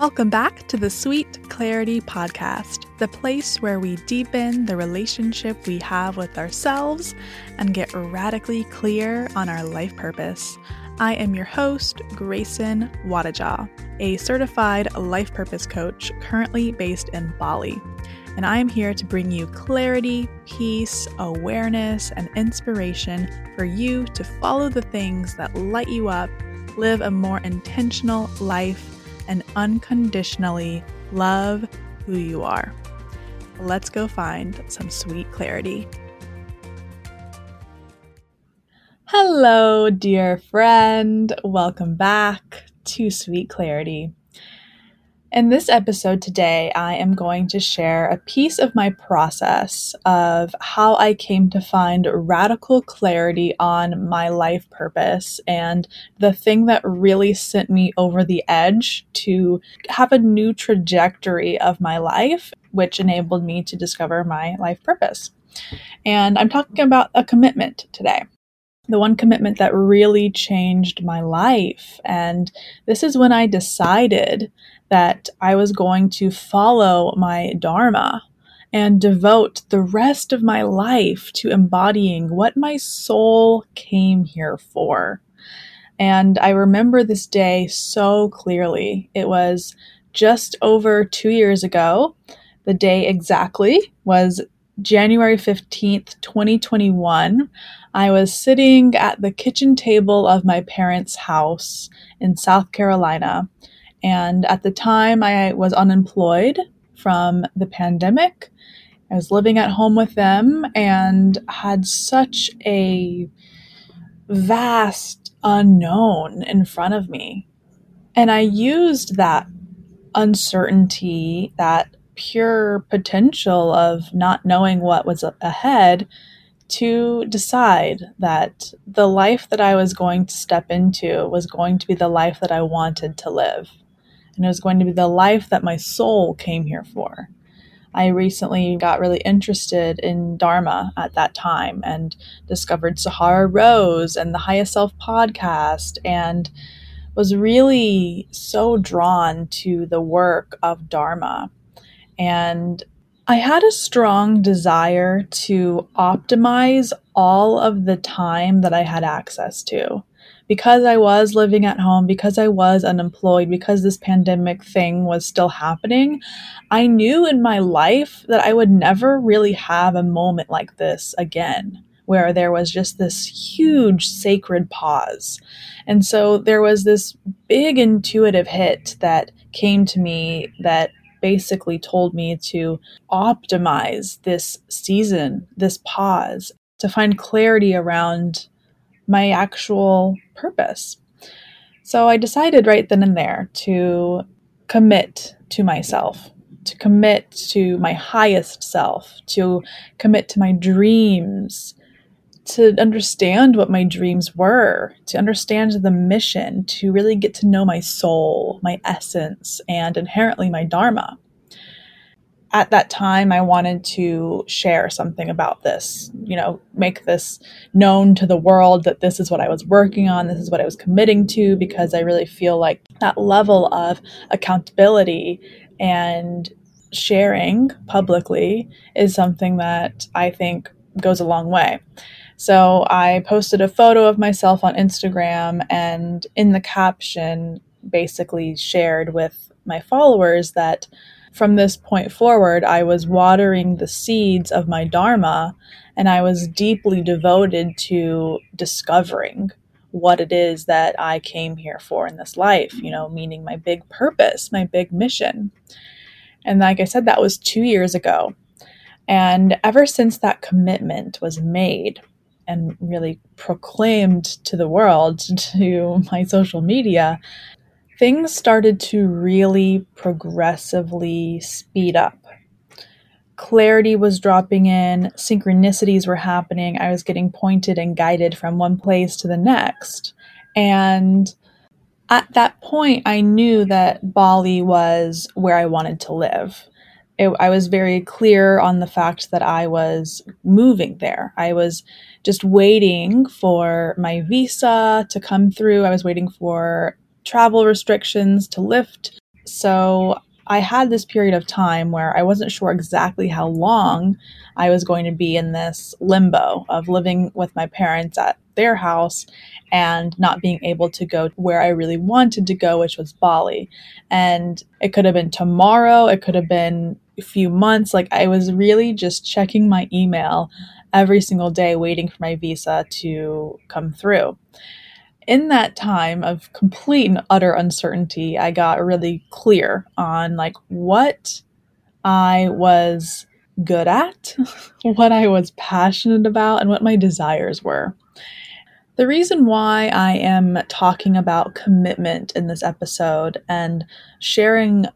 Welcome back to the Sweet Clarity Podcast, the place where we deepen the relationship we have with ourselves and get radically clear on our life purpose. I am your host, Grayson Wadajaw, a certified life purpose coach currently based in Bali. And I am here to bring you clarity, peace, awareness, and inspiration for you to follow the things that light you up, live a more intentional life and unconditionally love who you are. Let's go find some sweet clarity. Hello, dear friend. Welcome back to Sweet Clarity. In this episode today, I am going to share a piece of my process of how I came to find radical clarity on my life purpose and the thing that really sent me over the edge to have a new trajectory of my life, which enabled me to discover my life purpose. And I'm talking about a commitment today the one commitment that really changed my life. And this is when I decided that I was going to follow my Dharma and devote the rest of my life to embodying what my soul came here for. And I remember this day so clearly. It was just over two years ago. The day exactly was January 15th, 2021. I was sitting at the kitchen table of my parents' house in South Carolina and at the time, I was unemployed from the pandemic. I was living at home with them and had such a vast unknown in front of me. And I used that uncertainty, that pure potential of not knowing what was ahead to decide that the life that I was going to step into was going to be the life that I wanted to live and it was going to be the life that my soul came here for. I recently got really interested in Dharma at that time and discovered Sahara Rose and the Highest Self podcast and was really so drawn to the work of Dharma. And I had a strong desire to optimize all of the time that I had access to because I was living at home, because I was unemployed, because this pandemic thing was still happening, I knew in my life that I would never really have a moment like this again where there was just this huge sacred pause. And so there was this big intuitive hit that came to me that basically told me to optimize this season, this pause, to find clarity around my actual purpose. So I decided right then and there to commit to myself, to commit to my highest self, to commit to my dreams, to understand what my dreams were, to understand the mission, to really get to know my soul, my essence, and inherently my Dharma at that time I wanted to share something about this, you know, make this known to the world that this is what I was working on, this is what I was committing to, because I really feel like that level of accountability and sharing publicly is something that I think goes a long way. So I posted a photo of myself on Instagram and in the caption basically shared with my followers that from this point forward, I was watering the seeds of my Dharma and I was deeply devoted to discovering what it is that I came here for in this life, you know, meaning my big purpose, my big mission. And like I said, that was two years ago. And ever since that commitment was made and really proclaimed to the world, to my social media, things started to really progressively speed up. Clarity was dropping in, synchronicities were happening. I was getting pointed and guided from one place to the next. And at that point, I knew that Bali was where I wanted to live. It, I was very clear on the fact that I was moving there. I was just waiting for my visa to come through. I was waiting for travel restrictions to lift So I had this period of time where I wasn't sure exactly how long I was going to be in this limbo of living with my parents at their house and not being able to go where I really wanted to go, which was Bali. And it could have been tomorrow, it could have been a few months. Like I was really just checking my email every single day, waiting for my visa to come through in that time of complete and utter uncertainty, I got really clear on like what I was good at, what I was passionate about, and what my desires were. The reason why I am talking about commitment in this episode and sharing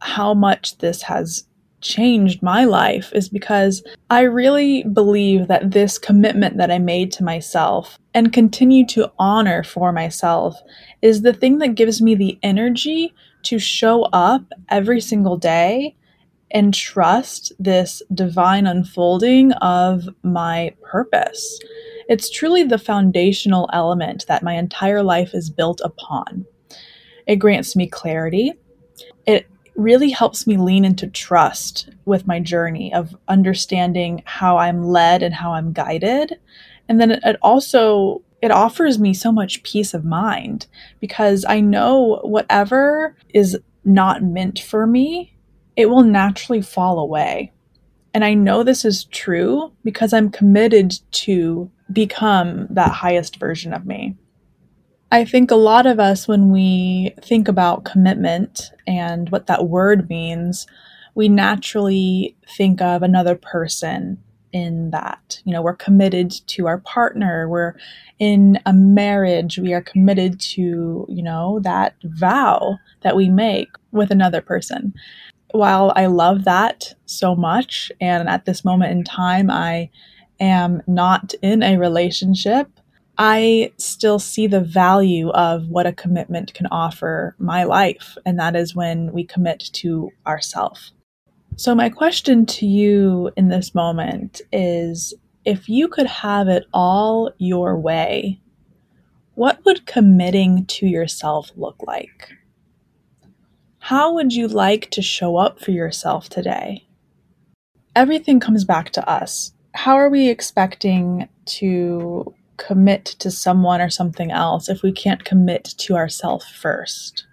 how much this has changed my life is because I really believe that this commitment that I made to myself and continue to honor for myself is the thing that gives me the energy to show up every single day and trust this divine unfolding of my purpose. It's truly the foundational element that my entire life is built upon. It grants me clarity. It really helps me lean into trust with my journey of understanding how I'm led and how I'm guided. And then it also it offers me so much peace of mind because I know whatever is not meant for me, it will naturally fall away. And I know this is true because I'm committed to become that highest version of me. I think a lot of us, when we think about commitment and what that word means, we naturally think of another person in that. You know, we're committed to our partner, we're in a marriage, we are committed to, you know, that vow that we make with another person. While I love that so much, and at this moment in time, I am not in a relationship I still see the value of what a commitment can offer my life, and that is when we commit to ourself. So, my question to you in this moment is if you could have it all your way, what would committing to yourself look like? How would you like to show up for yourself today? Everything comes back to us. How are we expecting to commit to someone or something else if we can't commit to ourselves first?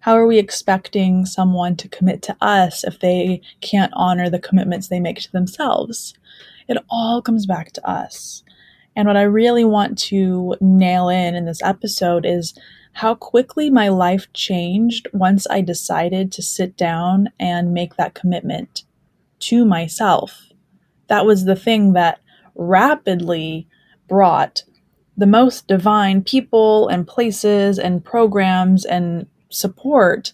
How are we expecting someone to commit to us if they can't honor the commitments they make to themselves? It all comes back to us. And what I really want to nail in in this episode is how quickly my life changed once I decided to sit down and make that commitment to myself. That was the thing that rapidly brought the most divine people and places and programs and support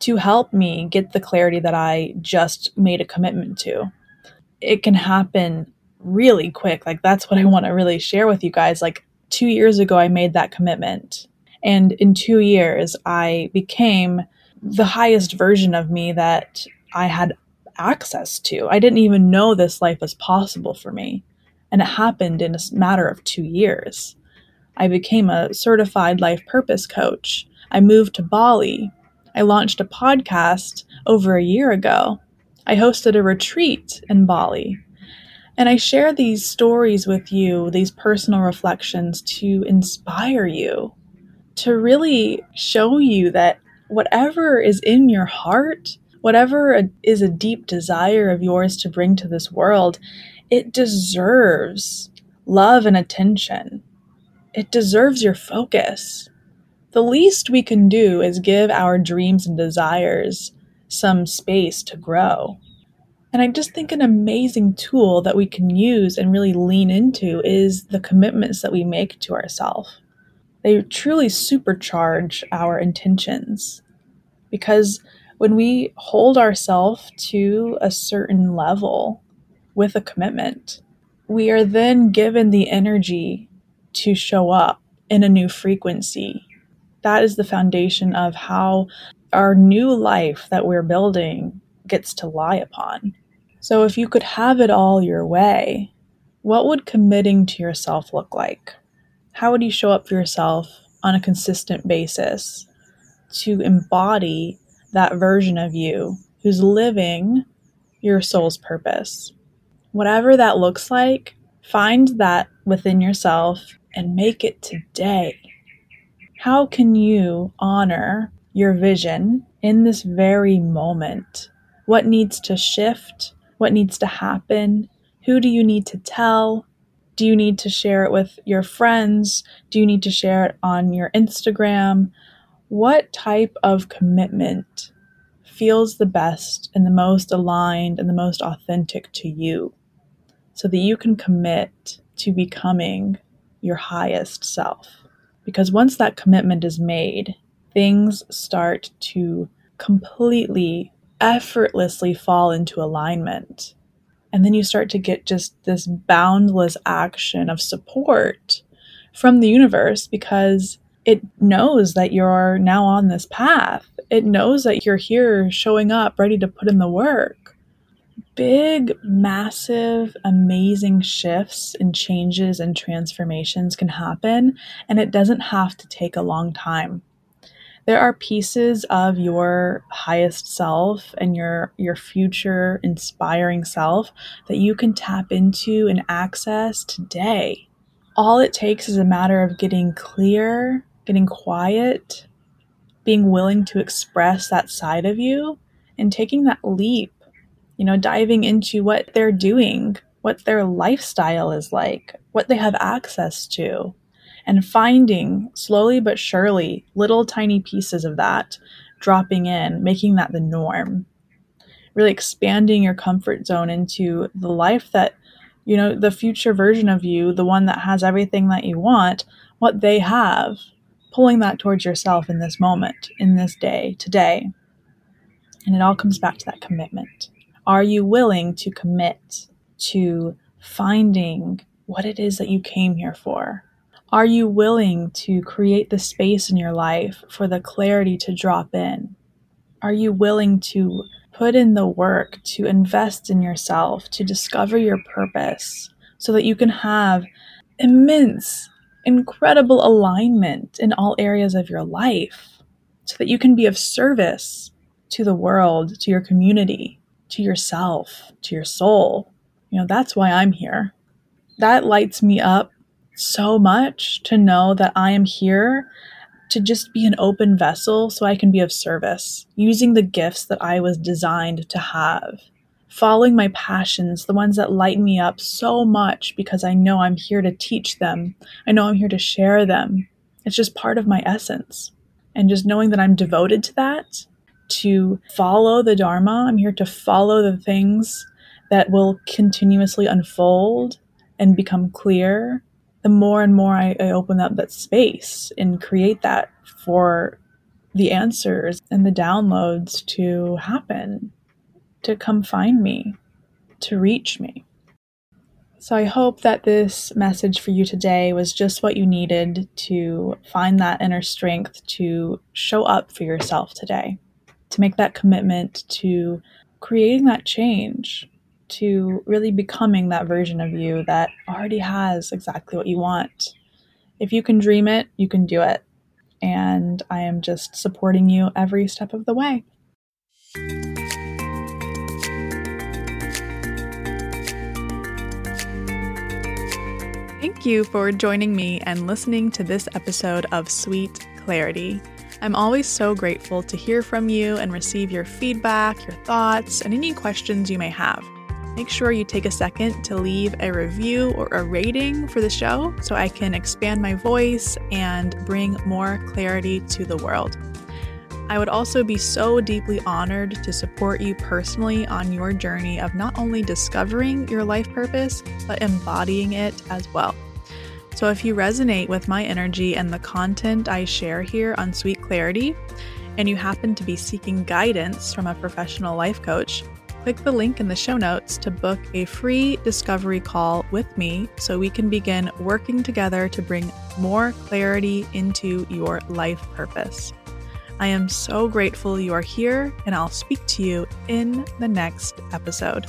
to help me get the clarity that I just made a commitment to. It can happen really quick. Like, that's what I want to really share with you guys. Like, two years ago, I made that commitment. And in two years, I became the highest version of me that I had access to. I didn't even know this life was possible for me and it happened in a matter of two years. I became a certified life purpose coach. I moved to Bali. I launched a podcast over a year ago. I hosted a retreat in Bali. And I share these stories with you, these personal reflections to inspire you, to really show you that whatever is in your heart, whatever is a deep desire of yours to bring to this world, it deserves love and attention. It deserves your focus. The least we can do is give our dreams and desires some space to grow. And I just think an amazing tool that we can use and really lean into is the commitments that we make to ourselves. They truly supercharge our intentions because when we hold ourselves to a certain level, with a commitment. We are then given the energy to show up in a new frequency. That is the foundation of how our new life that we're building gets to lie upon. So, if you could have it all your way, what would committing to yourself look like? How would you show up for yourself on a consistent basis to embody that version of you who's living your soul's purpose. Whatever that looks like, find that within yourself and make it today. How can you honor your vision in this very moment? What needs to shift? What needs to happen? Who do you need to tell? Do you need to share it with your friends? Do you need to share it on your Instagram? What type of commitment feels the best and the most aligned and the most authentic to you so that you can commit to becoming your highest self? Because once that commitment is made, things start to completely, effortlessly fall into alignment and then you start to get just this boundless action of support from the universe because it knows that you're now on this path. It knows that you're here showing up, ready to put in the work. Big, massive, amazing shifts and changes and transformations can happen, and it doesn't have to take a long time. There are pieces of your highest self and your your future inspiring self that you can tap into and access today. All it takes is a matter of getting clear getting quiet being willing to express that side of you and taking that leap you know diving into what they're doing what their lifestyle is like what they have access to and finding slowly but surely little tiny pieces of that dropping in, making that the norm. Really expanding your comfort zone into the life that, you know, the future version of you, the one that has everything that you want, what they have, pulling that towards yourself in this moment, in this day, today. And it all comes back to that commitment. Are you willing to commit to finding what it is that you came here for? Are you willing to create the space in your life for the clarity to drop in? Are you willing to put in the work to invest in yourself, to discover your purpose, so that you can have immense, incredible alignment in all areas of your life, so that you can be of service to the world, to your community, to yourself, to your soul? You know, that's why I'm here. That lights me up so much to know that I am here to just be an open vessel so I can be of service, using the gifts that I was designed to have, following my passions, the ones that light me up so much because I know I'm here to teach them. I know I'm here to share them. It's just part of my essence. And just knowing that I'm devoted to that, to follow the Dharma, I'm here to follow the things that will continuously unfold and become clear. The more and more I, I open up that space and create that for the answers and the downloads to happen, to come find me, to reach me. So I hope that this message for you today was just what you needed to find that inner strength to show up for yourself today, to make that commitment to creating that change, to really becoming that version of you that already has exactly what you want. If you can dream it, you can do it. And I am just supporting you every step of the way. Thank you for joining me and listening to this episode of Sweet Clarity. I'm always so grateful to hear from you and receive your feedback, your thoughts, and any questions you may have make sure you take a second to leave a review or a rating for the show so I can expand my voice and bring more clarity to the world. I would also be so deeply honored to support you personally on your journey of not only discovering your life purpose, but embodying it as well. So, if you resonate with my energy and the content I share here on Sweet Clarity, and you happen to be seeking guidance from a professional life coach, click the link in the show notes to book a free discovery call with me so we can begin working together to bring more clarity into your life purpose. I am so grateful you are here, and I'll speak to you in the next episode.